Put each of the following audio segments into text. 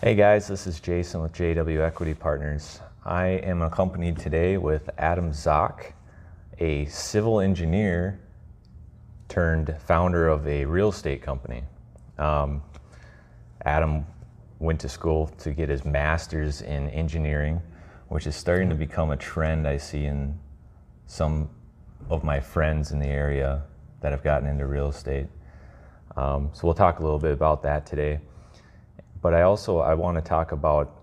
Hey guys, this is Jason with JW Equity Partners. I am accompanied today with Adam Zock, a civil engineer turned founder of a real estate company. Um, Adam went to school to get his master's in engineering, which is starting to become a trend I see in some of my friends in the area that have gotten into real estate. Um, so we'll talk a little bit about that today. But I also I want to talk about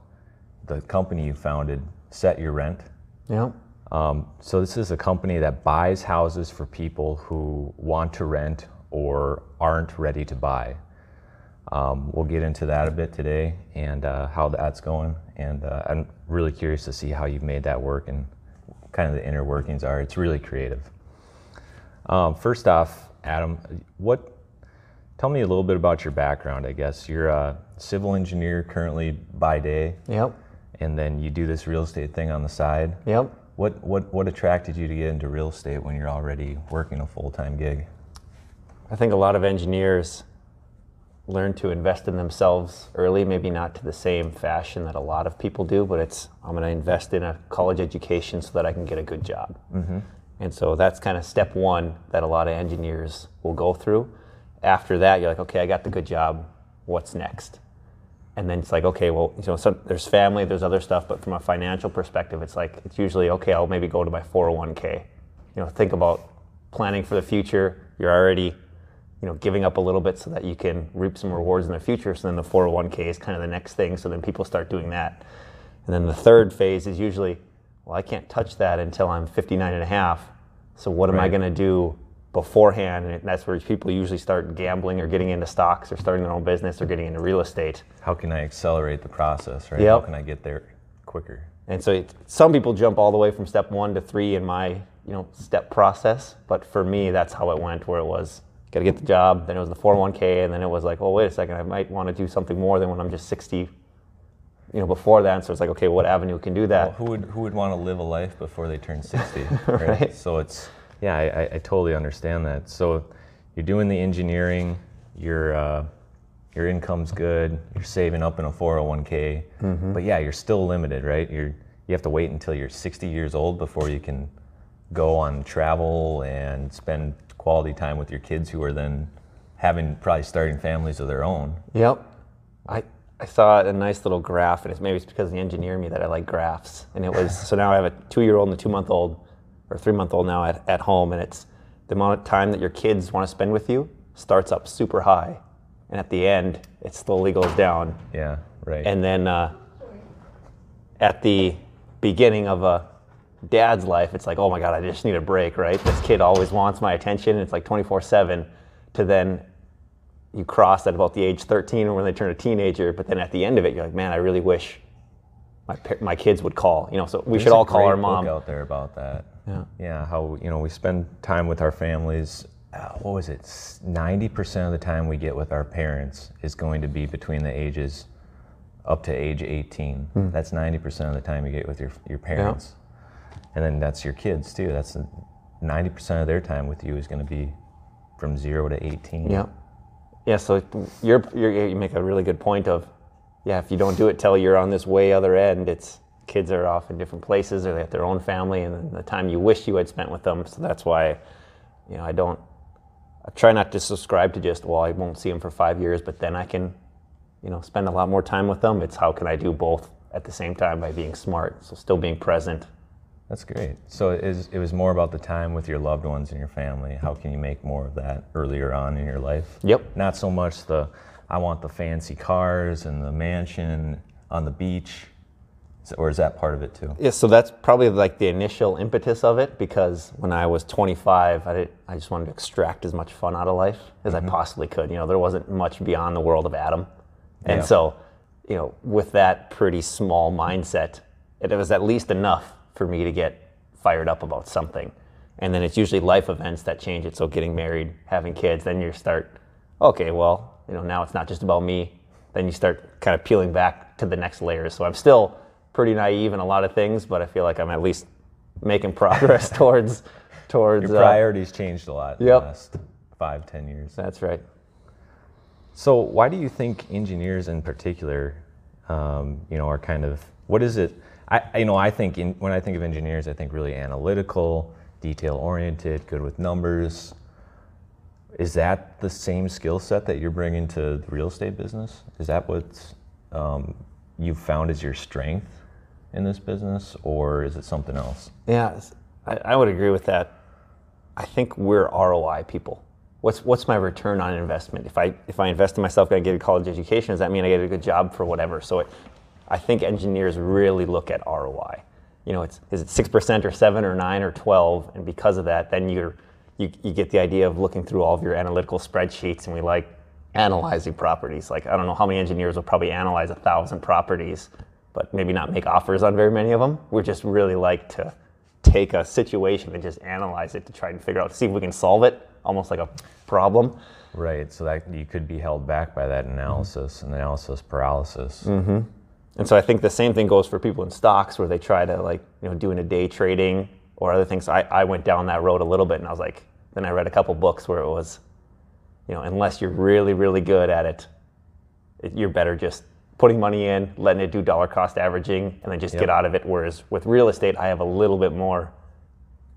the company you founded, Set Your Rent. Yeah. Um, so this is a company that buys houses for people who want to rent or aren't ready to buy. Um, we'll get into that a bit today and uh, how that's going. And uh, I'm really curious to see how you've made that work and kind of the inner workings are. It's really creative. Um, first off, Adam, what? Tell me a little bit about your background. I guess you're a civil engineer currently by day, Yep. and then you do this real estate thing on the side. Yep. What what what attracted you to get into real estate when you're already working a full time gig? I think a lot of engineers learn to invest in themselves early, maybe not to the same fashion that a lot of people do, but it's I'm going to invest in a college education so that I can get a good job. Mm-hmm. And so that's kind of step one that a lot of engineers will go through. After that, you're like, okay, I got the good job. What's next? And then it's like, okay, well, you know, some, there's family, there's other stuff, but from a financial perspective, it's like it's usually okay. I'll maybe go to my 401k. You know, think about planning for the future. You're already, you know, giving up a little bit so that you can reap some rewards in the future. So then the 401k is kind of the next thing. So then people start doing that. And then the third phase is usually, well, I can't touch that until I'm 59 and a half. So what am I going to do beforehand? And that's where people usually start gambling or getting into stocks or starting their own business or getting into real estate. How can I accelerate the process? Right? Yep. How can I get there quicker? And so it, some people jump all the way from step one to three in my you know step process. But for me, that's how it went. Where it was got to get the job, then it was the 401k, and then it was like, oh wait a second, I might want to do something more than when I'm just 60. You know, before that, and so it's like, okay, what avenue can do that? Well, who would who would want to live a life before they turn sixty? right? Right. So it's yeah, I, I, I totally understand that. So you're doing the engineering, your uh, your income's good, you're saving up in a 401k, Mm-hmm. but yeah, you're still limited, right? You're you have to wait until you're 60 years old before you can go on travel and spend quality time with your kids who are then having probably starting families of their own. Yep. I, I saw a nice little graph, and it's maybe it's because of the engineer in me that I like graphs. And it was so now I have a two year old and a two month old, or three month old now at, at home, and it's the amount of time that your kids want to spend with you starts up super high, and at the end it slowly goes down. Yeah, right. And then uh, at the beginning of a dad's life, it's like, oh my God, I just need a break, right? This kid always wants my attention. It's like 24 7 to then you cross at about the age 13 when they turn a teenager. But then at the end of it, you're like, man, I really wish my, my kids would call. You know, so we There's should all call our mom. out there about that. Yeah. Yeah, how you know we spend time with our families. Uh, what was it? Ninety percent of the time we get with our parents is going to be between the ages up to age 18. Hmm. That's ninety percent of the time you get with your your parents, and then that's your kids too. That's ninety percent of their time with you is going to be from zero to eighteen. Yeah. Yeah, so you're, you're, you make a really good point of, yeah, if you don't do it till you're on this way other end, it's kids are off in different places or they have their own family and the time you wish you had spent with them. So that's why, you know, I don't, I try not to subscribe to just, well, I won't see them for five years, but then I can, you know, spend a lot more time with them. It's how can I do both at the same time by being smart. So still being present. That's great. So it, is, it was more about the time with your loved ones and your family. How can you make more of that earlier on in your life? Yep. Not so much the, I want the fancy cars and the mansion on the beach, Is- or is that part of it too? Yeah, so that's probably like the initial impetus of it because when I was 25, I, did, I just wanted to extract as much fun out of life as I mm-hmm. possibly could. You know, there wasn't much beyond the world of Adam. And Yeah. so, you know, with that pretty small mindset, it was at least enough for me to get fired up about something. And then it's usually life events that change it. So getting married, having kids, then you start, okay, well, you know, now it's not just about me. Then you start kind of peeling back to the next layers. So I'm still pretty naive in a lot of things, but I feel like I'm at least making progress towards towards. Your uh, priorities changed a lot in Yep. the last five, ten years. that's right. So why do you think engineers in particular um, you know, are kind of what is it? I, you know, I think in, when I think of engineers, I think really analytical, detail oriented, good with numbers. Is that the same skill set that you're bringing to the real estate business? Is that what um, you've found as your strength in this business, or is it something else? Yeah, I, I would agree with that. I think we're ROI people. What's what's my return on investment? If I if I invest in myself, I get a college education. Does that mean I get a good job for whatever? So it, I think engineers really look at ROI. You know, it's is it six percent or seven or nine or twelve, and because of that, then you're you, you get the idea of looking through all of your analytical spreadsheets, and we like analyzing properties. Like I don't know how many engineers will probably analyze a thousand properties, but maybe not make offers on very many of them. We just really like to take a situation and just analyze it to try and figure out, see if we can solve it, almost like a problem. Right. So that you could be held back by that analysis and analysis paralysis. Mm-hmm. And so I think the same thing goes for people in stocks where they try to like, you know, doing a day trading or other things. I, I went down that road a little bit and I was like, then I read a couple books where it was, you know, unless you're really, really good at it, it you're better just putting money in, letting it do dollar cost averaging, and then just Yep. get out of it. Whereas with real estate, I have a little bit more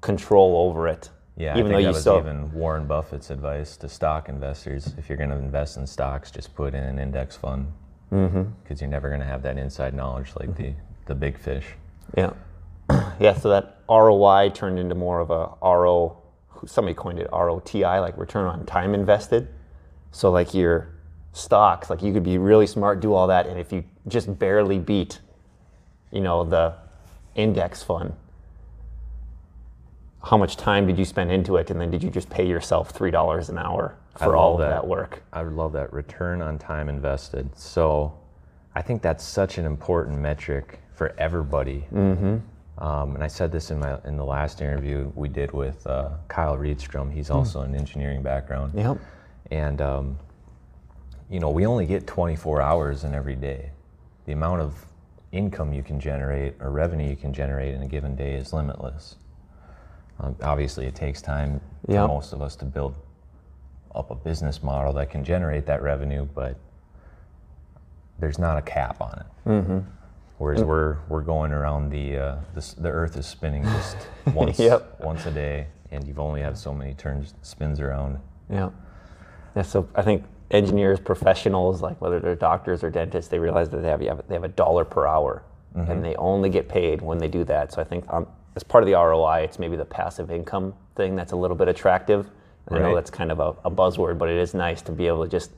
control over it. Yeah, even I though think you that was still, even Warren Buffett's advice to stock investors. If you're going to invest in stocks, just put in an index fund because Mm-hmm. you're never going to have that inside knowledge like the, the big fish. yeah, yeah. So that ROI turned into more of a RO. Somebody coined it ROTI, like return on time invested. So like your stocks, like you could be really smart, do all that, and if you just barely beat, you know, the index fund, how much time did you spend into it, and then did you just pay yourself three dollars an hour for all of that. that work? I love that return on time invested. So I think that's such an important metric for everybody. Mm-hmm. Um, and I said this in my in the last interview we did with uh, Kyle Reedstrom. He's also an engineering background. Yep. And, um, you know, we only get 24 hours in every day. The amount of income you can generate or revenue you can generate in a given day is limitless. Um, obviously, it takes time Yeah. for most of us to build up a business model that can generate that revenue, but there's not a cap on it. Mm-hmm. Whereas we're we're going around the uh, this, the Earth is spinning just once Yep. once a day, and you've only have so many turns spins around. Yeah. Yeah. So I think engineers, professionals, like whether they're doctors or dentists, they realize that they have, they have a dollar per hour, and they only get paid when they do that. So I think um, as part of the ROI, it's maybe the passive income thing that's a little bit attractive. And I know that's kind of a, a buzzword, but it is nice to be able to just.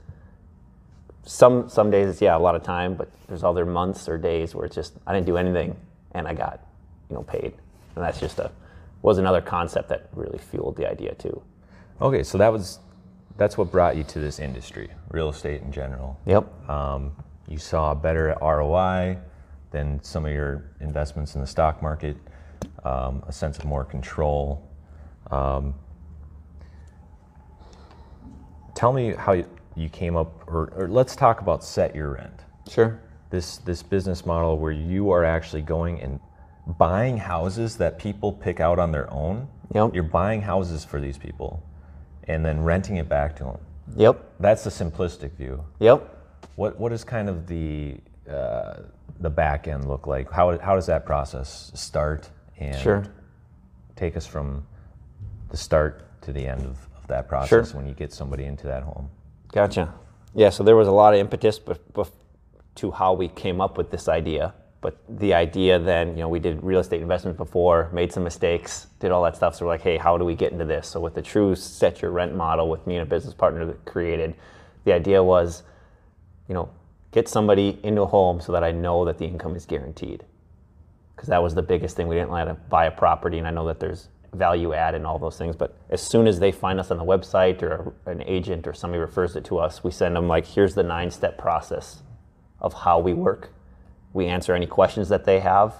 Some some days it's yeah a lot of time, but there's other months or days where it's just I didn't do anything and I got, you know, paid, and that's just a was another concept that really fueled the idea too. Okay, so that was that's what brought you to this industry, real estate in general. Yep. Um, you saw better ROI than some of your investments in the stock market, um, a sense of more control. Um, tell me how you, you came up, or, or let's talk about set your rent. Sure. This this business model where you are actually going and buying houses that people pick out on their own. Yep. You're buying houses for these people, and then renting it back to them. Yep. That's the simplistic view. Yep. What what is kind of the uh, the back end look like? How how does that process start and Sure. take us from the start to the end of, of that process Sure. when you get somebody into that home? Gotcha. Yeah, so there was a lot of impetus bef- to how we came up with this idea. But the idea then, you know, we did real estate investments before, made some mistakes, did all that stuff. So we're like, hey, how do we get into this? So with the true set your rent model with me and a business partner that created, the idea was, you know, get somebody into a home so that I know that the income is guaranteed. Because that was the biggest thing. We didn't want to buy a property, and I know that there's value add and all those things. But as soon as they find us on the website or an agent or somebody refers it to us, we send them like, here's the nine step process of how we work. We answer any questions that they have,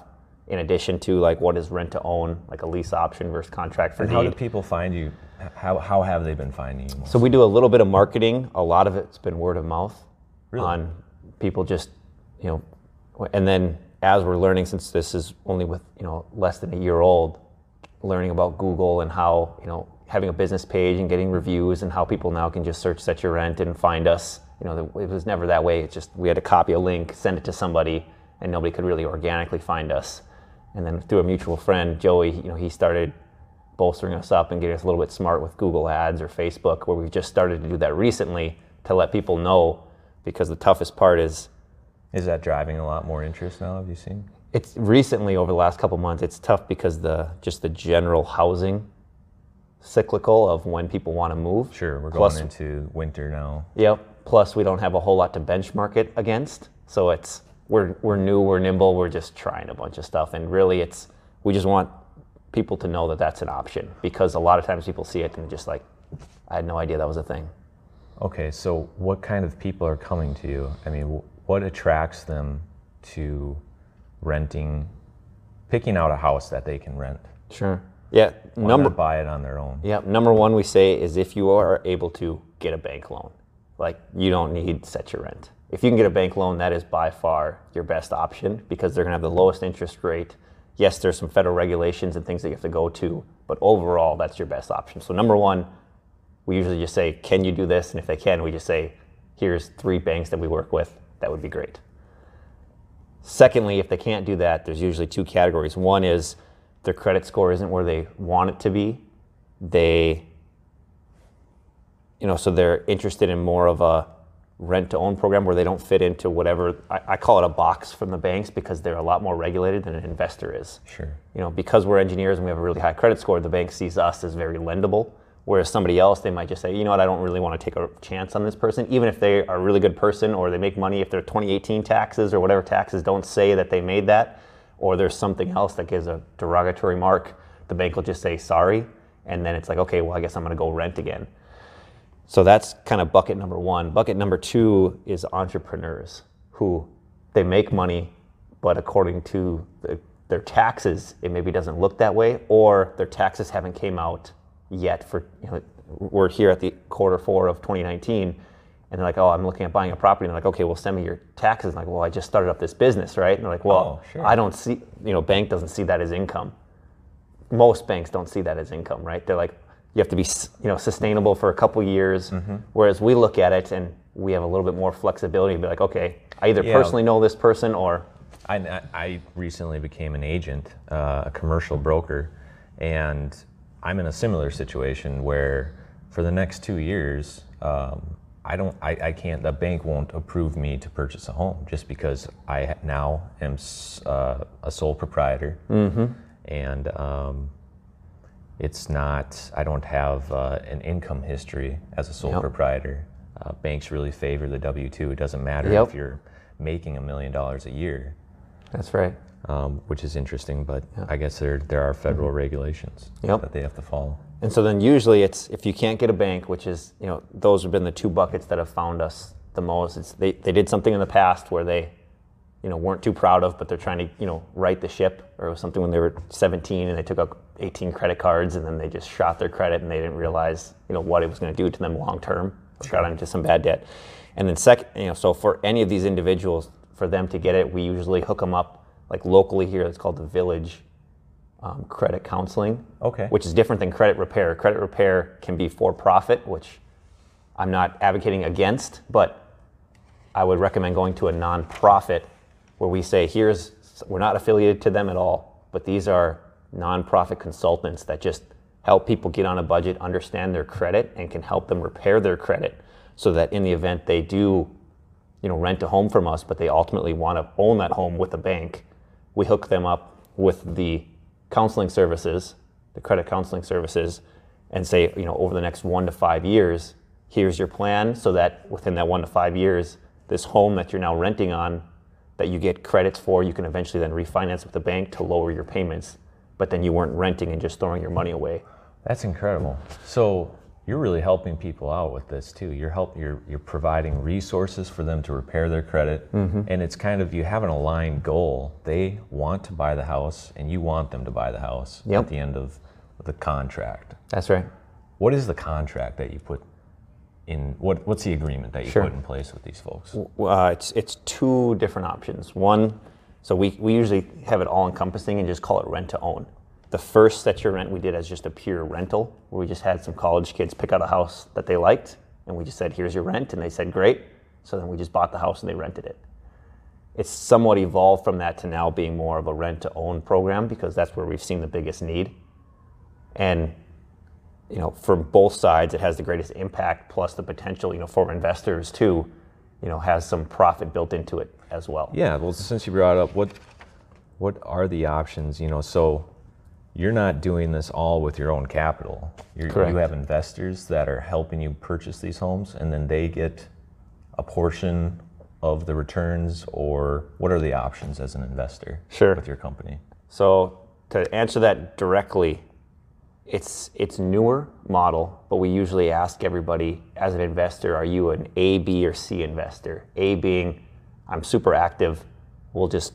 in addition to like what is rent to own, like a lease option versus contract for And how do people find you? How, how have they been finding you? So we do a little bit of marketing. A lot of it's been word of mouth Really? on people just, you know, and then as we're learning, since this is only with you know less than a year old, learning about Google and how you know having a business page and getting reviews and how people now can just search set your rent and find us you know, it was never that way. It's just we had to copy a link, send it to somebody, and nobody could really organically find us. And then through a mutual friend, Joey, you know, he started bolstering us up and getting us a little bit smart with Google Ads or Facebook, where we've just started to do that recently to let people know. Because the toughest part is Is that driving a lot more interest now? Have you seen? it's recently over the last couple months it's tough because the just the general housing cyclical of when people want to move Sure, we're going Plus- into winter now. yep plus we don't have a whole lot to benchmark it against so it's we're we're new we're nimble we're just trying a bunch of stuff and really it's we just want people to know that that's an option because a lot of times people see it and just like i had no idea that was a thing Okay, so what kind of people are coming to you? I mean, what attracts them to renting, picking out a house that they can rent? sure yeah Why number buy it on their own? Yep. Number one, we say is if you are able to get a bank loan, like you don't need set your rent. If you can get a bank loan, that is by far your best option because they're going to have the lowest interest rate. Yes, there's some federal regulations and things that you have to go to, but overall, that's your best option. So number one, we usually just say, can you do this? And if they can, we just say, here's three banks that we work with. That would be great. Secondly, if they can't do that, there's usually two categories. One is their credit score isn't where they want it to be. They, you know, so they're interested in more of a rent to own program where they don't fit into whatever I, I call it a box from the banks because they're a lot more regulated than an investor is. Sure. You know, because we're engineers and we have a really high credit score, the bank sees us as very lendable. Whereas somebody else, they might just say, you know what, I don't really want to take a chance on this person, even if they are a really good person or they make money if their 2018 taxes or whatever taxes don't say that they made that, or there's something else that gives a derogatory mark, the bank will just say sorry. And then it's like, okay, well, I guess I'm going to go rent again. So that's kind of bucket number one. Bucket number two is entrepreneurs who they make money, but according to the, their taxes, it maybe doesn't look that way, or their taxes haven't came out yet. For you know, we're here at the quarter four of 2019, and they're like, "Oh, I'm looking at buying a property." And they're like, "Okay, well, send me your taxes." And I'm like, "Well, I just started up this business, right?" And they're like, "Well, Oh, sure. I don't see, you know, bank doesn't see that as income." most banks don't see that as income, right? They're like, you have to be, you know, sustainable for a couple years. Mm-hmm. Whereas we look at it and we have a little bit more flexibility to be like, okay, I either Yeah. personally know this person or, I, I- recently became an agent, uh, a commercial broker, and I'm in a similar situation where for the next two years, um, I don't, I, I can't, the bank won't approve me to purchase a home just because I now am uh, a sole proprietor, and um, it's not, I don't have uh, an income history as a sole Yep. proprietor. Uh, banks really favor the W 2. It doesn't matter Yep. if you're making a million dollars a year that's right. um, which is interesting. But I guess there there are federal regulations Mm-hmm. Yep. that they have to follow. And so then usually it's, if you can't get a bank, which is, you know, those have been the two buckets that have found us the most. It's they, they did something in the past where they, you know, weren't too proud of, but they're trying to, you know, right the ship. Or it was something when they were 17 and they took out 18 credit cards and then they just shot their credit and they didn't realize, you know, what it was going to do to them long term. Got into some bad debt. And then second, you know, so for any of these individuals, for them to get it, we usually hook them up like locally here. It's called the Village um, Credit Counseling Okay. which is different than credit repair. Credit repair can be for profit, which I'm not advocating against, but I would recommend going to a nonprofit where we say, here's, we're not affiliated to them at all, but these are nonprofit consultants that just help people get on a budget, understand their credit, and can help them repair their credit so that in the event they do you know, rent a home from us, but they ultimately want to own that home with a bank, we hook them up with the counseling services, the credit counseling services, and say, you know, over the next one to five years, here's your plan so that within that one to five years, this home that you're now renting on, that you get credits for, you can eventually then refinance with the bank to lower your payments. But then you weren't renting and just throwing your money away. That's incredible. So you're really helping people out with this too. You're help you're you're providing resources for them to repair their credit, Mm-hmm. and it's kind of you have an aligned goal. They want to buy the house, and you want them to buy the house Yep. at the end of the contract. That's right. What is the contract that you put in? What what's the agreement that you Sure. put in place with these folks? Uh, it's it's two different options. One, so we, we usually have it all encompassing and just call it rent to own. The first set your rent we did as just a pure rental, where we just had some college kids pick out a house that they liked, and we just said, "Here's your rent," and they said, "Great." So then we just bought the house and they rented it. It's somewhat evolved from that to now being more of a rent to own program because that's where we've seen the biggest need. And you know, from both sides, it has the greatest impact. Plus, the potential, you know, for investors too, you know, has some profit built into it as well. Yeah. Well, since you brought up, what what are the options? You know, so you're not doing this all with your own capital. You're, Correct. You have investors that are helping you purchase these homes, and then they get a portion of the returns. Or what are the options as an investor? Sure. With your company. So to answer that directly, it's it's newer model, but we usually ask everybody as an investor, are you an A, B, or C investor? A being I'm super active. We'll just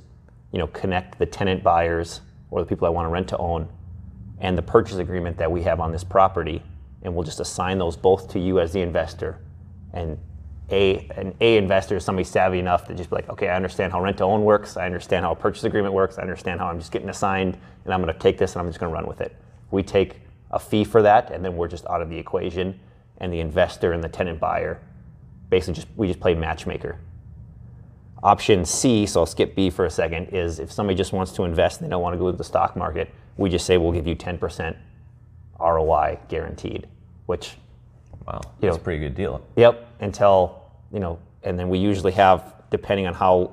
you know connect the tenant buyers or the people I want to rent to own and the purchase agreement that we have on this property, and we'll just assign those both to you as the investor. And a an A investor is somebody savvy enough to just be like, okay, I understand how rent to own works. I understand how a purchase agreement works. I understand how I'm just getting assigned, and I'm going to take this and I'm just going to run with it. We take a fee for that, and then we're just out of the equation. And the investor and the tenant buyer, basically, just we just play matchmaker. Option C, so I'll skip B for a second, is if somebody just wants to invest and they don't want to go to the stock market, we just say we'll give you 10% ROI guaranteed, which Wow, You that's know- a pretty good deal. Yep, until, you know, and then we usually have, depending on how,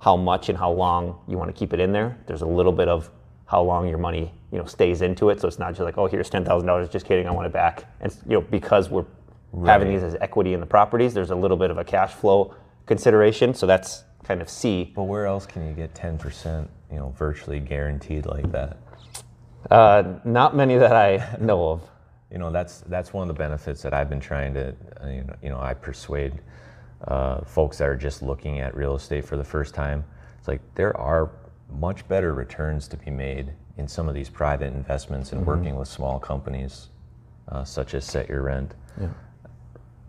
how much and how long you want to keep it in there, there's a little bit of how long your money, you know, stays into it. So it's not just like, oh, here's $10,000, just kidding, I want it back. And, you know, because we're having these as equity in the properties, there's a little bit of a cash flow consideration. So that's kind of C. But where else can you get 10%, you know, virtually guaranteed like that? Uh, not many that I know of. You know, that's that's one of the benefits that I've been trying to, uh, you know, you know I persuade uh, folks that are just looking at real estate for the first time. It's like there are much better returns to be made in some of these private investments and working with small companies, uh, such as Set Your Rent,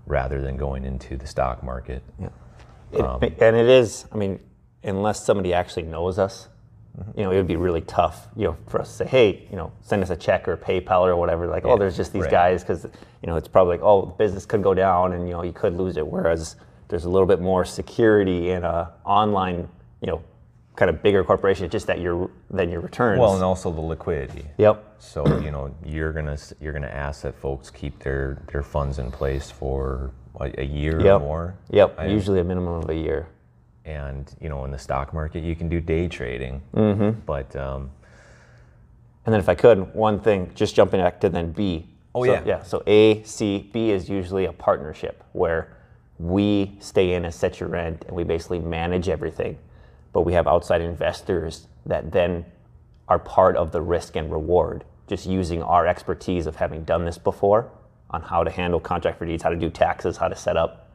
rather than going into the stock market. It, Um, and it is, I mean, unless somebody actually knows us, Mm-hmm. you know, it would be really tough, you know, for us to say, hey, you know, send us a check or PayPal or whatever. Like, oh, there's just these right. guys because, you know, it's probably like, oh, business could go down and you know you could lose it. Whereas there's a little bit more security in a online, you know, kind of bigger corporation. It's just that your than your returns. Well, and also the liquidity. yep. So you know you're gonna you're gonna ask that folks keep their their funds in place for a, a year or more. Yep. I- Usually a minimum of a year. and you know in the stock market you can do day trading mm-hmm. but um, And then if I could, one thing, just jumping back to then B. Oh, So- yeah. Yeah. So A, C, B is usually a partnership where we stay in as set your rent and we basically manage everything. But we have outside investors that then are part of the risk and reward, just using our expertise of having done this before on how to handle contract for deeds, how to do taxes, how to set up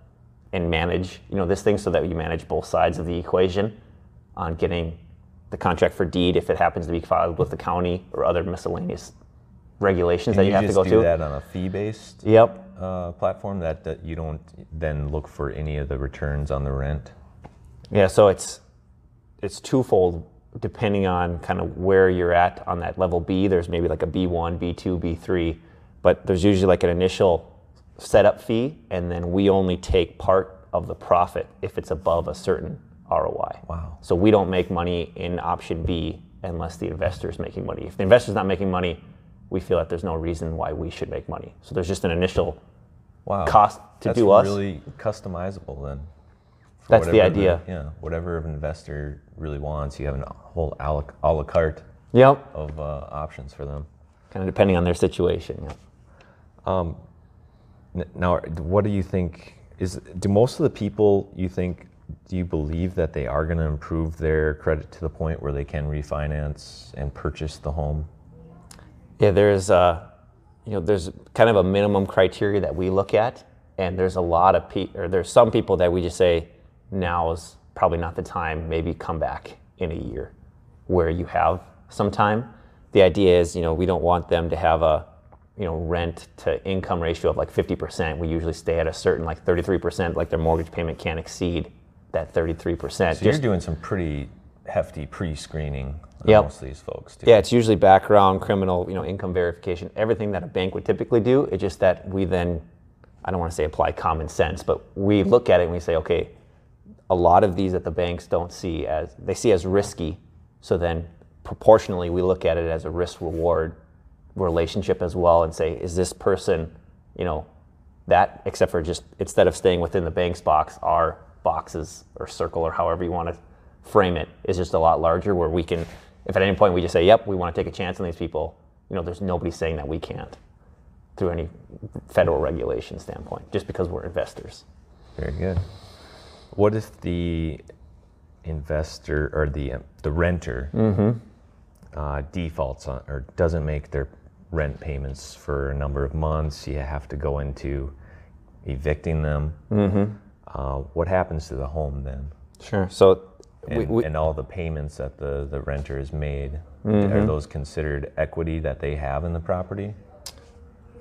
and manage, you know, this thing so that you manage both sides of the equation on getting the contract for deed if it happens to be filed with the county or other miscellaneous regulations and that you, you, have to go do to. that on a fee-based Yep. uh, platform that, that you don't then look for any of the returns on the rent Yeah, so it's it's twofold depending on kind of where you're at on that level B. There's maybe like a B1, B2, B3, but there's usually like an initial setup fee, and then we only take part of the profit if it's above a certain ROI. Wow. So we don't make money in option B unless the investor is making money. If the investor's not making money, we feel that there's no reason why we should make money. So there's just an initial wow cost to That's do us. really customizable then That's the idea. yeah whatever investor really wants you have a whole a la, a la carte Yep. of uh, options for them Kind of depending on their situation. Yeah. N- Now, what do you think is? Do most of the people you think? Do you believe that they are going to improve their credit to the point where they can refinance and purchase the home? Yeah, there's a, you know, there's kind of a minimum criteria that we look at, and there's a lot of people, or there's some people that we just say now is probably not the time. Maybe come back in a year, where you have some time. The idea is, you know, we don't want them to have a, you know, rent to income ratio of like 50%. We usually stay at a certain like 33%, like their mortgage payment can't exceed that 33%. So Just- you're doing some pretty hefty pre-screening on Yep. most of these folks. Too. Yeah, it's usually background, criminal, you know, income verification, everything that a bank would typically do. It's just that we then I don't want to say apply common sense, but we look at it and we say, okay, a lot of these that the banks don't see as they see as risky. So then proportionally we look at it as a risk reward relationship as well and say, is this person, you know, that except for just instead of staying within the bank's box, our boxes or circle or however you want to frame it is just a lot larger where we can if at any point we just say, yep, we want to take a chance on these people, you know, there's nobody saying that we can't through any federal regulation standpoint, just because we're investors. Very good. What if the investor or the the renter uh, defaults on or doesn't make their rent payments for a number of months? You have to go into evicting them. Uh, what happens to the home then? Sure. So And, we, we, and all the payments that the, the renter has made, are those considered equity that they have in the property?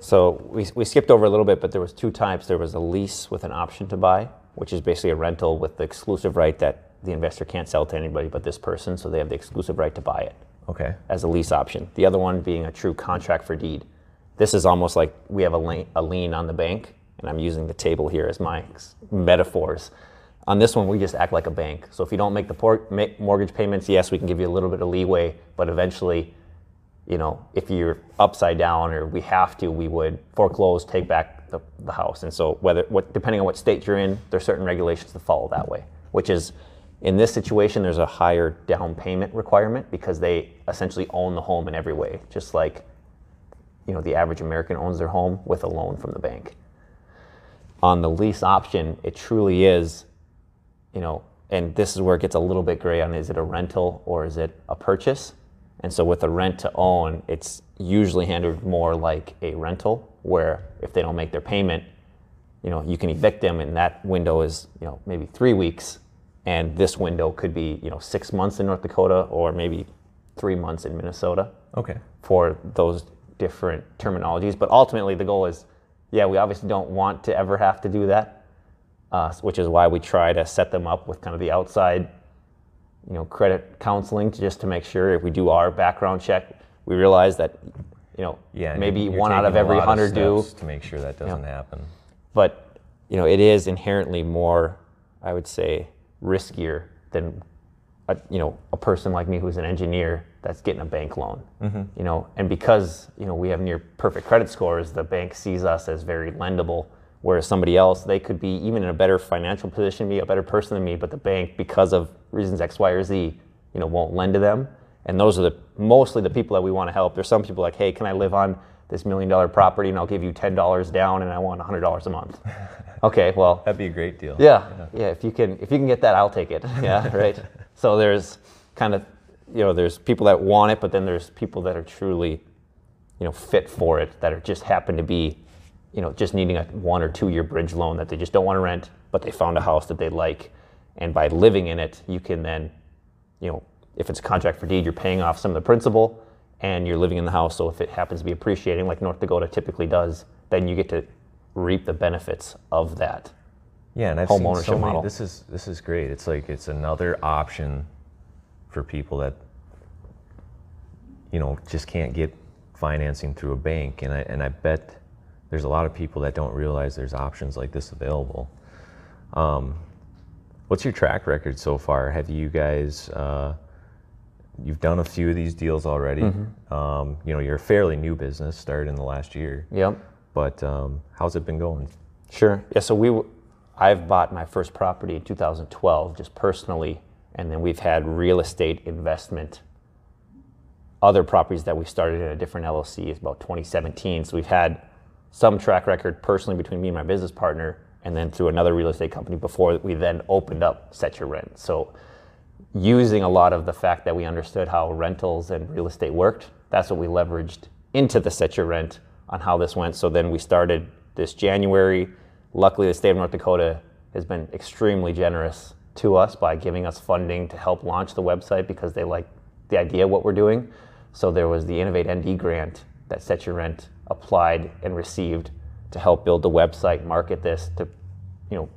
So we, we skipped over a little bit, but there was two types. There was a lease with an option to buy, which is basically a rental with the exclusive right that the investor can't sell to anybody but this person, so they have the exclusive right to buy it Okay. as a lease option. The other one being a true contract for deed. This is almost like we have a lien, a lien on the bank, and I'm using the table here as my metaphors. On this one, we just act like a bank. So if you don't make the por- ma- mortgage payments, yes, we can give you a little bit of leeway, but eventually, you know, if you're upside down or we have to, we would foreclose, take back the, the house. And so whether what depending on what state you're in, there's certain regulations to follow that way. Which is in this situation there's a higher down payment requirement because they essentially own the home in every way, just like you know the average American owns their home with a loan from the bank. On the lease option, it truly is you know, and this is where it gets a little bit gray on is it a rental or is it a purchase? And so with a rent to own, it's usually handled more like a rental, where if they don't make their payment, you know, you can evict them, and that window is you know maybe three weeks, and this window could be you know six months in North Dakota or maybe three months in Minnesota Okay. for those different terminologies. But ultimately, the goal is, yeah, we obviously don't want to ever have to do that, uh, which is why we try to set them up with kind of the outside, you know, credit counseling to just to make sure if we do our background check, we realize that, you know, Yeah. maybe one out of every hundred do, to make sure that doesn't happen. but you know, it is inherently more, I would say, riskier than a, you know a person like me who's an engineer that's getting a bank loan. Mm-hmm. You know, and because you know we have near perfect credit scores, the bank sees us as very lendable. Whereas somebody else, they could be even in a better financial position, be a better person than me, but the bank, because of reasons X, Y, or Z, you know, won't lend to them. And those are the mostly the people that we want to help. There's some people like, hey, can I live on this million dollar property and I'll give you ten dollars down and I want hundred dollars a month. okay, well, That'd be a great deal. yeah, yeah. If you can, if you can get that, I'll take it. Yeah, right. so there's kind of, you know, there's people that want it, but then there's people that are truly, you know, fit for it that are just happen to be, you know, just needing a one or two year bridge loan that they just don't want to rent, but they found a house that they like, and by living in it, you can then, you know, if it's a contract for deed, you're paying off some of the principal, and you're living in the house. So if it happens to be appreciating, like North Dakota typically does, then you get to reap the benefits of that. Yeah, and I've Home seen ownership so many. model. This is this is great. It's like it's another option for people that you know just can't get financing through a bank, and I and I bet there's a lot of people that don't realize there's options like this available. Um, what's your track record so far? Have you guys? Uh, you've done a few of these deals already. Mm-hmm. Um, you know, you're a fairly new business, started in the last year. Yep. But um, how's it been going? Sure. Yeah. So we, w- I've bought my first property in 2012, just personally, and then we've had real estate investment. Other properties that we started in a different LLC is about 2017. So we've had some track record personally between me and my business partner, and then through another real estate company before we then opened up Set Your Rent. So using a lot of the fact that we understood how rentals and real estate worked, that's what we leveraged into the Set Your Rent on how this went. So then we started this January. Luckily, the state of North Dakota has been extremely generous to us by giving us funding to help launch the website because they like the idea of what we're doing. So there was the Innovate ND grant that Set Your Rent applied and received to help build the website, market this, to you know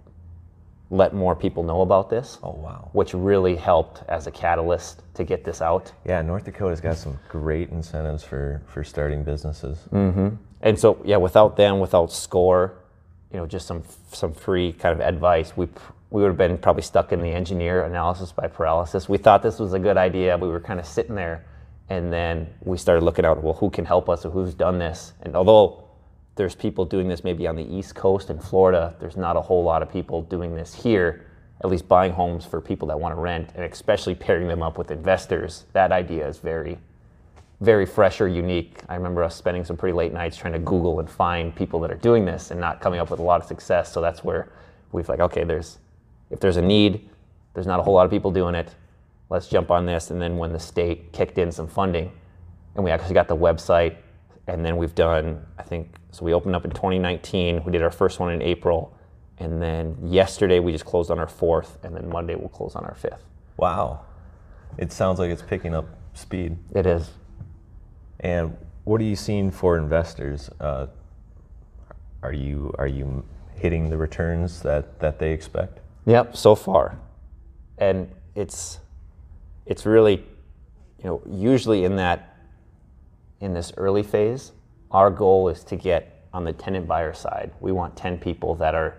let more people know about this Oh wow. which really helped as a catalyst to get this out. Yeah, North Dakota's got some great incentives for for starting businesses. Mm-hmm. And so, yeah, without them, without SCORE, you know, just some some free kind of advice, we we would have been probably stuck in the engineer analysis by paralysis. We thought this was a good idea. We were kind of sitting there, and then we started looking out. Well, who can help us, or who's done this? And although there's people doing this maybe on the East Coast in Florida, there's not a whole lot of people doing this here. At least buying homes for people that want to rent, and especially pairing them up with investors. That idea is very very fresh or unique. I remember us spending some pretty late nights trying to Google and find people that are doing this and not coming up with a lot of success. So that's where we've like, okay, there's if there's a need, there's not a whole lot of people doing it. Let's jump on this. And then when the state kicked in some funding, and we actually got the website, and then we've done, I think, so we opened up in 2019. We did our first one in April, and then yesterday we just closed on our fourth, and then Monday we'll close on our fifth. Wow. It sounds like it's picking up speed. It is. And what are you seeing for investors? Uh, are you are you hitting the returns that, that they expect? Yep, so far, and it's it's really you know usually in that in this early phase, our goal is to get on the tenant buyer side. We want ten people that are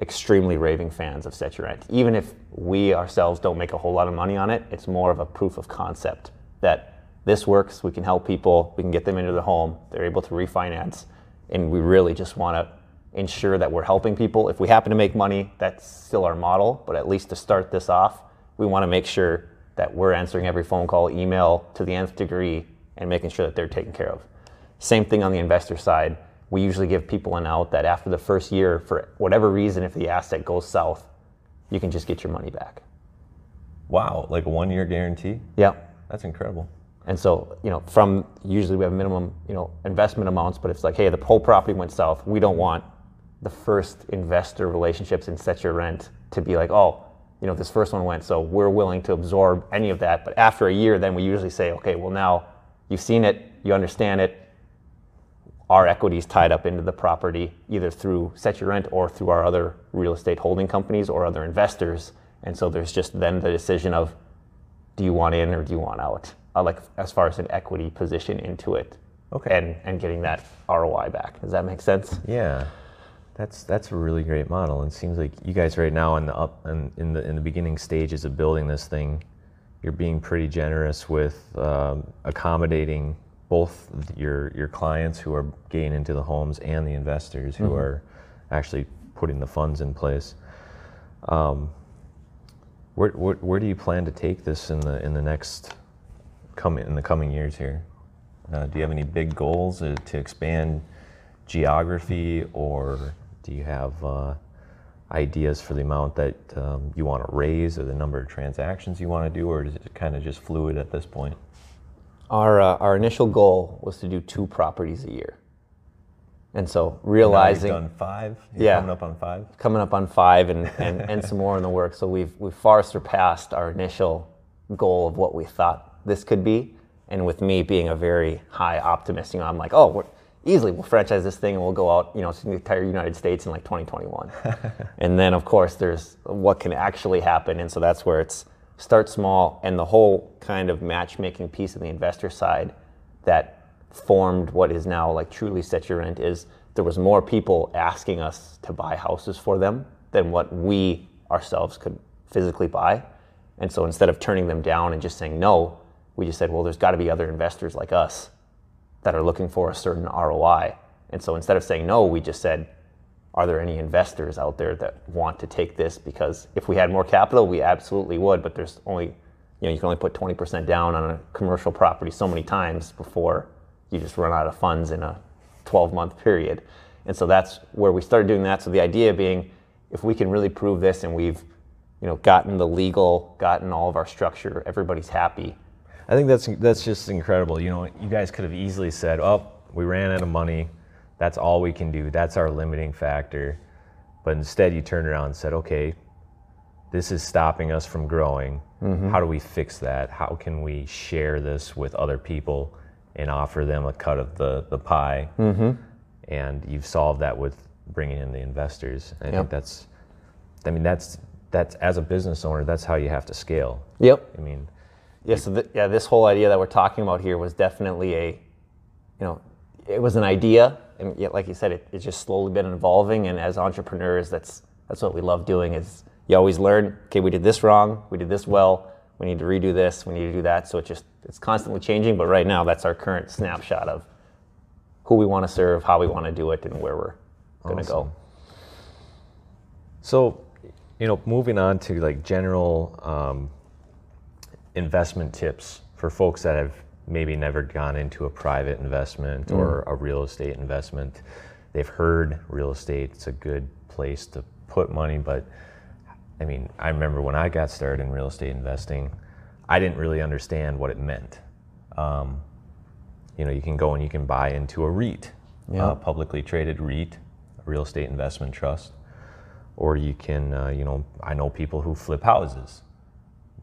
extremely raving fans of Set Your Rent. Even if we ourselves don't make a whole lot of money on it, it's more of a proof of concept that this works, we can help people, we can get them into the home, they're able to refinance, and we really just want to ensure that we're helping people. If we happen to make money, that's still our model, but at least to start this off, we want to make sure that we're answering every phone call, email to the nth degree, and making sure that they're taken care of. Same thing on the investor side. We usually give people an out that after the first year, for whatever reason, if the asset goes south, you can just get your money back. Wow, like a one year guarantee? Yeah. That's incredible. And so, you know, from usually we have minimum, you know, investment amounts, but it's like, hey, the whole property went south. We don't want the first investor relationships in set your rent to be like, oh, you know, this first one went, so we're willing to absorb any of that. But after a year, then we usually say, okay, well now you've seen it, you understand it. Our equity is tied up into the property, either through set your rent or through our other real estate holding companies or other investors. And so there's just then the decision of, do you want in or do you want out? uh, like as far as an equity position into it. Okay. And and getting that ROI back. Does that make sense? Yeah. That's that's a really great model. And it seems like you guys right now in the up and in, in the in the beginning stages of building this thing, you're being pretty generous with um, accommodating both your your clients who are getting into the homes and the investors who mm-hmm. are actually putting the funds in place. Um, where, where, where do you plan to take this in the in the next coming in the coming years here? Uh, do you have any big goals uh, to expand geography, or do you have uh, ideas for the amount that um, you want to raise, or the number of transactions you want to do, or is it kind of just fluid at this point? Our uh, our initial goal was to do two properties a year, and so realizing done five, You're yeah, coming up on five, coming up on five, and, and, and some more in the work. So we've we've far surpassed our initial goal of what we thought this could be. And with me being a very high optimist, you know, I'm like, oh, we're, easily we'll franchise this thing and we'll go out, you know, to the entire United States in like 2021. and then of course there's what can actually happen. And so that's where it's start small and the whole kind of matchmaking piece of the investor side that formed what is now like truly set your rent is there was more people asking us to buy houses for them than what we ourselves could physically buy. And so instead of turning them down and just saying no, we just said, well, there's got to be other investors like us that are looking for a certain ROI. And so instead of saying no, we just said, are there any investors out there that want to take this? Because if we had more capital, we absolutely would, but there's only, you know, you can only put 20% down on a commercial property so many times before you just run out of funds in a 12 month period. And so that's where we started doing that. So the idea being, if we can really prove this and we've, you know, gotten the legal, gotten all of our structure, everybody's happy, I think that's that's just incredible. You know, you guys could have easily said, "Oh, we ran out of money. That's all we can do. That's our limiting factor." But instead, you turned around and said, "Okay, this is stopping us from growing. Mm-hmm. How do we fix that? How can we share this with other people and offer them a cut of the the pie?" Mm-hmm. And you've solved that with bringing in the investors. I yep. think that's, I mean, that's that's as a business owner, that's how you have to scale. Yep. I mean yeah, so th- yeah, this whole idea that we're talking about here was definitely a, you know, it was an idea and yet, like you said, it, it's just slowly been evolving. And as entrepreneurs, that's that's what we love doing. Is you always learn. Okay, we did this wrong. We did this well. We need to redo this. We need to do that. So it just it's constantly changing. But right now, that's our current snapshot of who we want to serve, how we want to do it, and where we're going to Awesome. go. So, you know, moving on to like general um, investment tips for folks that have maybe never gone into a private investment or a real estate investment. They've heard real estate, it's a good place to put money, but I mean, I remember when I got started in real estate investing, I didn't really understand what it meant. Um, you know, you can go and you can buy into a REIT, Yeah. publicly traded REIT, a real estate investment trust, or you can, uh, you know, I know people who flip houses.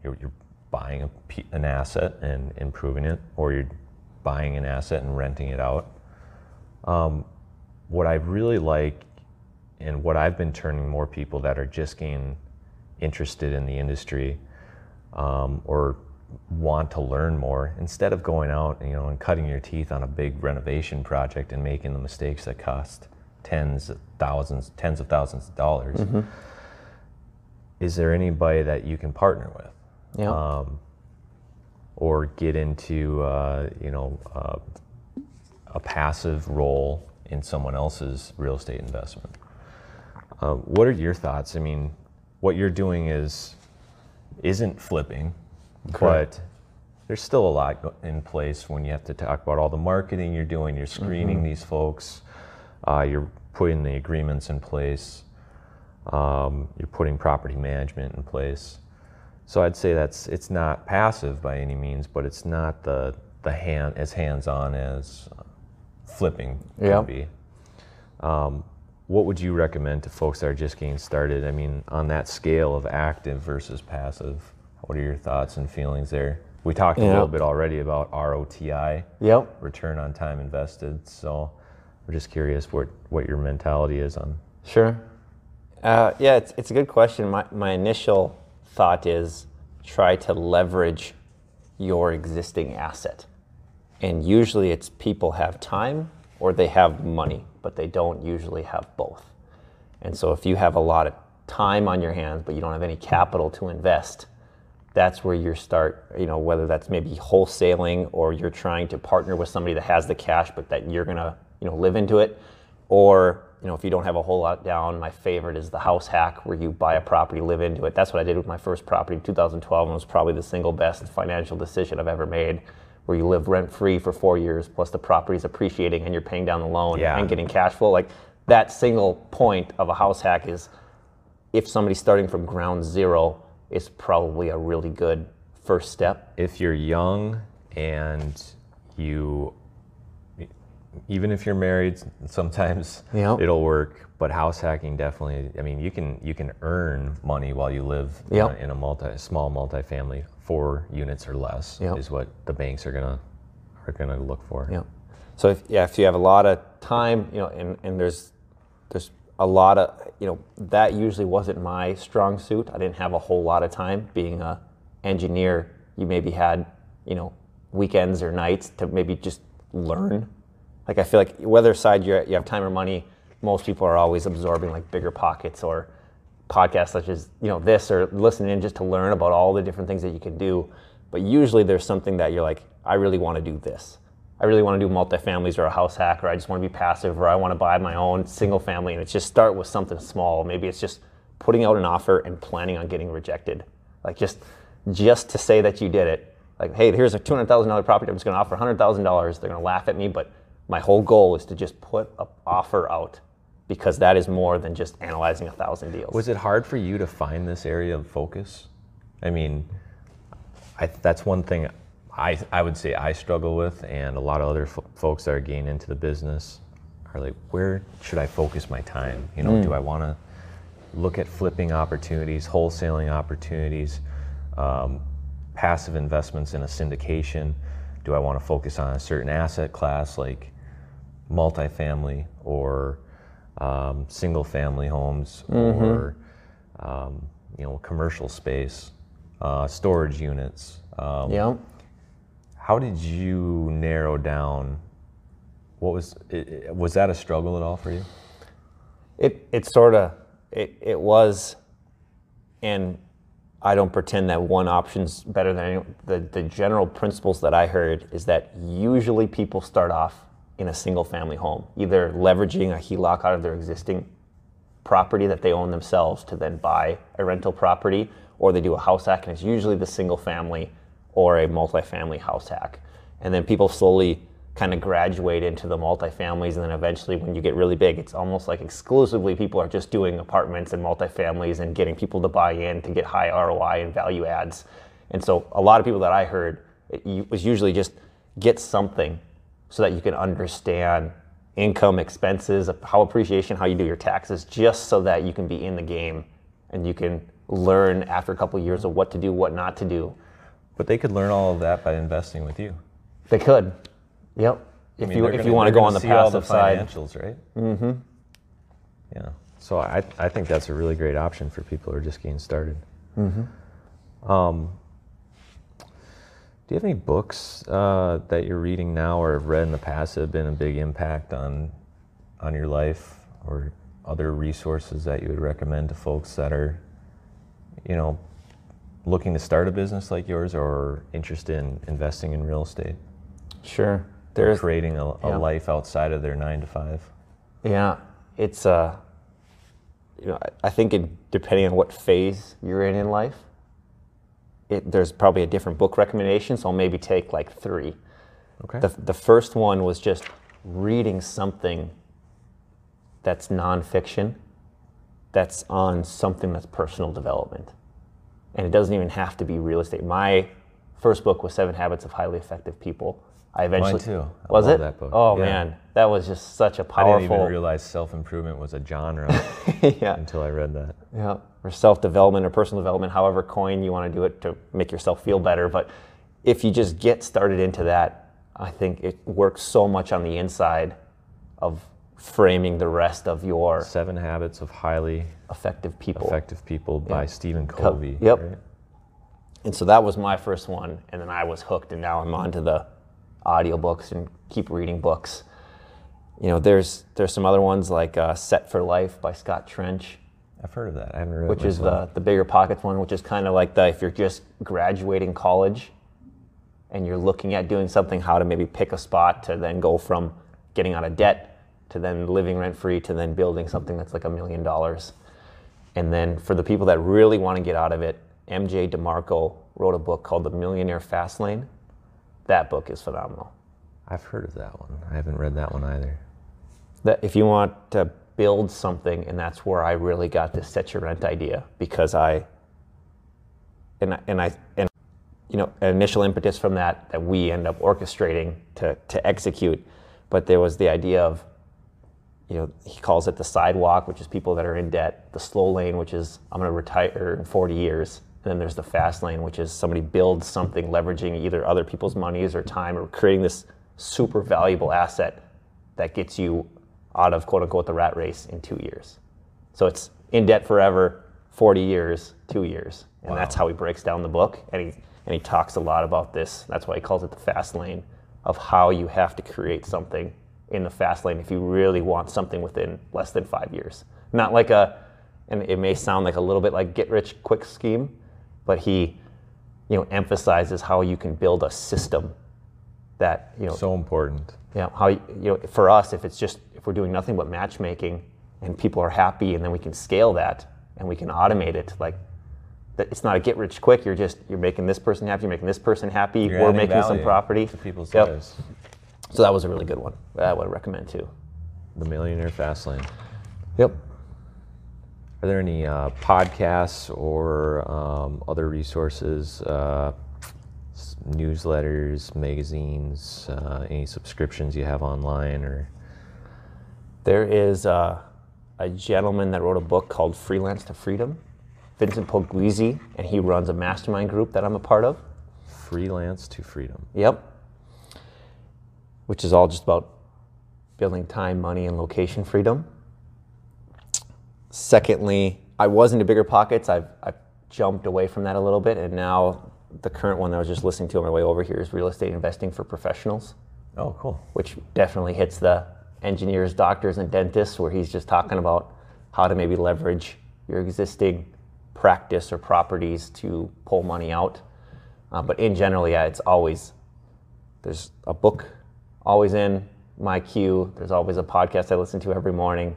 You're, you're buying a, an asset and improving it, or you're buying an asset and renting it out. Um, what I really like, and what I've been turning more people that are just getting interested in the industry, um, or want to learn more, instead of going out, you know, and cutting your teeth on a big renovation project and making the mistakes that cost tens of thousands, tens of thousands of dollars. Is there anybody that you can partner with? Yeah. um, or get into uh, you know uh, a passive role in someone else's real estate investment. Uh, what are your thoughts? I mean, what you're doing is isn't flipping, Correct. but there's still a lot in place when you have to talk about all the marketing you're doing. You're screening these folks. Uh, you're putting the agreements in place. Um, you're putting property management in place. So I'd say that's it's not passive by any means, but it's not the the hand as hands-on as uh, flipping Yeah. can be. Um, what would you recommend to folks that are just getting started? I mean, on that scale of active versus passive, what are your thoughts and feelings there? We talked a little bit already about ROTI, Yep. return on time invested. So we're just curious what what your mentality is on. Sure. Uh, yeah, it's, it's a good question. My, my initial thought is try to leverage your existing asset. And usually it's people have time or they have money, but they don't usually have both. And so if you have a lot of time on your hands, but you don't have any capital to invest, that's where you start, you know, whether that's maybe wholesaling or you're trying to partner with somebody that has the cash, but that you're gonna, you know, live into it. Or, you know, if you don't have a whole lot down, my favorite is the house hack where you buy a property, live into it. That's what I did with my first property in 2012 and it was probably the single best financial decision I've ever made. Where you live rent free for four years, plus the property's appreciating and you're paying down the loan Yeah. and getting cash flow. Like that single point of a house hack is if somebody's starting from ground zero, it's probably a really good first step. if you're young and you even if you're married sometimes Yep. it'll work but house hacking definitely i mean you can you can earn money while you live uh, Yep. in a multi small multifamily four units or less Yep. is what the banks are gonna are gonna look for Yeah. So if, yeah, if you have a lot of time, you know, and, and there's there's a lot of you know that usually wasn't my strong suit. I didn't have a whole lot of time. Being a engineer, you maybe had you know weekends or nights to maybe just learn. Like I feel like whether side you're you have time or money, most people are always absorbing like BiggerPockets or podcasts such as you know this or listening in just to learn about all the different things that you can do. But usually there's something that you're like, I really want to do this. I really want to do multifamilies or a house hack, or I just want to be passive, or I want to buy my own single family. And it's just start with something small. Maybe it's just putting out an offer and planning on getting rejected. Like just just to say that you did it. Like, hey, here's a two hundred thousand dollar property. I'm just going to offer hundred thousand dollars. They're going to laugh at me, but my whole goal is to just put an offer out because that is more than just analyzing a thousand deals. was it hard for you to find this area of focus i mean I, that's one thing I, I would say I struggle with, and a lot of other fo- folks that are getting into the business are like, where should I focus my time? You know, do I want to look at flipping opportunities, wholesaling opportunities, um, passive investments in a syndication? Do I want to focus on a certain asset class like multifamily or um, single family homes or um, you know commercial space, uh, storage units? Um, yeah. how did you narrow down what was it- was that a struggle at all for you? It it sort of it it was, and I don't pretend that one option's better than any, the the general principles that I heard is that usually people start off in a single family home, either leveraging a HELOC out of their existing property that they own themselves to then buy a rental property, or they do a house hack, and it's usually the single family or a multifamily house hack. And then people slowly kind of graduate into the multifamilies, and then eventually, when you get really big, it's almost like exclusively people are just doing apartments and multifamilies and getting people to buy in to get high ROI and value adds. And so, a lot of people that I heard, it was usually just get something so that you can understand income, expenses, how appreciation, how you do your taxes, just so that you can be in the game and you can learn after a couple of years of what to do, what not to do. But they could learn all of that by investing with you. They could. Yep. If I mean, you if gonna- you want to go on the see all passive side. financials, right? Mm-hmm. Yeah. So I, I think that's a really great option for people who are just getting started. Mm-hmm. Um, do you have any books uh, that you're reading now or have read in the past that have been a big impact on on your life, or other resources that you would recommend to folks that are, you know, looking to start a business like yours or interested in investing in real estate? Sure. They're creating a, a yeah. life outside of their nine to five. Yeah, it's uh, you know, I, I think it, depending on what phase you're in in life, it, there's probably a different book recommendation. So I'll maybe take like three. Okay. The, the first one was just reading something that's nonfiction, that's on something that's personal development, and it doesn't even have to be real estate. My first book was Seven Habits of Highly Effective People. I eventually too. I was love it? that book. Oh Yeah. man, that was just such a powerful. I didn't even realize self improvement was a genre yeah, until I read that. yeah, or self development or personal development, however coin you want to do it to make yourself feel better. But if you just get started into that, I think it works so much on the inside of framing the rest of your Seven Habits of Highly effective people. Effective People by Yeah. Stephen Co- Covey. yep. right? And so that was my first one, and then I was hooked, and now I'm on to the audiobooks and keep reading books. You know, there's there's some other ones like uh, Set for Life by Scott Trench. I've heard of that. I haven't read which is the, the BiggerPockets one, which is kind of like the if you're just graduating college and you're looking at doing something, how to maybe pick a spot to then go from getting out of debt to then living rent free to then building something that's like a million dollars. And then for the people that really want to get out of it, MJ DeMarco wrote a book called The Millionaire Fast Lane. That book is phenomenal. I've heard of that one. I haven't read that one either. that if you want to build something and that's where i really got this set your rent idea because i and I, and I and you know an initial impetus from that that we end up orchestrating to to execute. But there was the idea of you know he calls it the sidewalk which is people that are in debt the slow lane which is i'm going to retire in 40 years. And then there's the fast lane which is somebody builds something leveraging either other people's monies or time or creating this super valuable asset that gets you out of quote unquote the rat race in two years. So it's in debt forever, 40 years, two years. And that's how he breaks down the book. And he, and he talks a lot about this. That's why he calls it the fast lane of how you have to create something in the fast lane if you really want something within less than five years. Not like a, and it may sound like a little bit like get rich quick scheme, but he, you know, emphasizes how you can build a system that, you know, So important. yeah, how you know for us, if it's just if we're doing nothing but matchmaking and people are happy, and then we can scale that and we can automate it. Like, that it's not a get rich quick. You're just you're making this person happy. You're making this person happy. You're we're making some property. to people's Yep. lives. So that was a really good one. That I would recommend too. The Millionaire Fast Lane. Yep. Are there any uh, podcasts or um, other resources, uh, newsletters, magazines, uh, any subscriptions you have online, or There is uh, a gentleman that wrote a book called Freelance to Freedom, Vincent Pugliese, and he runs a mastermind group that I'm a part of. freelance to freedom? Yep. Which is all just about building time, money, and location freedom. Secondly, I was into BiggerPockets. I've, I've jumped away from that a little bit, and now the current one that I was just listening to on my way over here is real estate investing for professionals. Oh, cool. which definitely hits the engineers, doctors, and dentists, where he's just talking about how to maybe leverage your existing practice or properties to pull money out. Uh, but in general, yeah, it's always there's a book always in my queue. There's always a podcast I listen to every morning,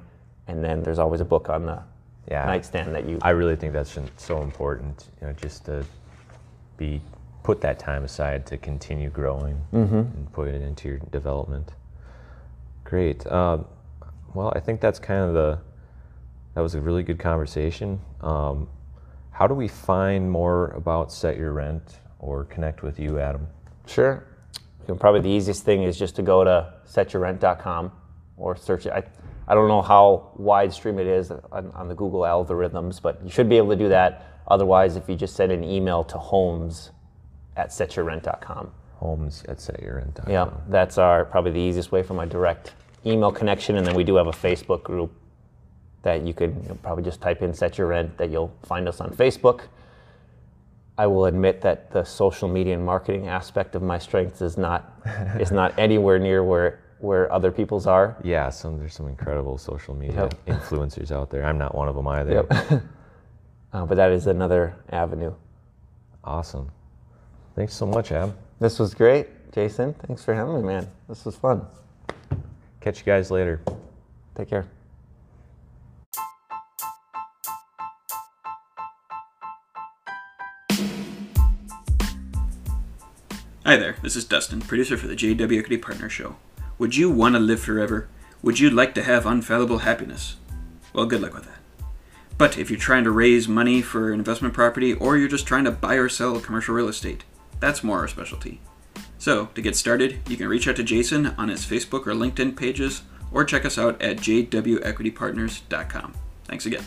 and then there's always a book on the Yeah. nightstand that you. I really think that's so important, you know, just to be put that time aside to continue growing and put it into your development. Great. Um, well, I think that's kind of the. That was a really good conversation. Um, how do we find more about Set Your Rent or connect with you, Adam? Sure. Probably the easiest thing is just to go to setyourrent.com or search it. I, I don't know how widestream it is on, on the Google algorithms, but you should be able to do that. Otherwise, if you just send an email to homes at setyourrent.com. Homes at setyourrent.com. Yeah, that's our probably the easiest way for my direct email connection. And then we do have a Facebook group that you could you know, probably just type in Set Your Rent that you'll find us on Facebook. I will admit that the social media and marketing aspect of my strengths is not is not anywhere near where where other people's are. Yeah, some there's some incredible social media Yep. influencers out there. I'm not one of them either. Yep. Uh, but that is another avenue. Awesome. Thanks so much, Ab. This was great, Jason. Thanks for having me, man. This was fun. Catch you guys later. Take care. Hi there, this is Dustin, producer for the JW Equity Partner Show. Would you want to live forever? Would you like to have unfathomable happiness? Well, good luck with that. But if you're trying to raise money for an investment property or you're just trying to buy or sell commercial real estate, that's more our specialty. So, to get started, you can reach out to Jason on his Facebook or LinkedIn pages or check us out at jwequitypartners.com. Thanks again.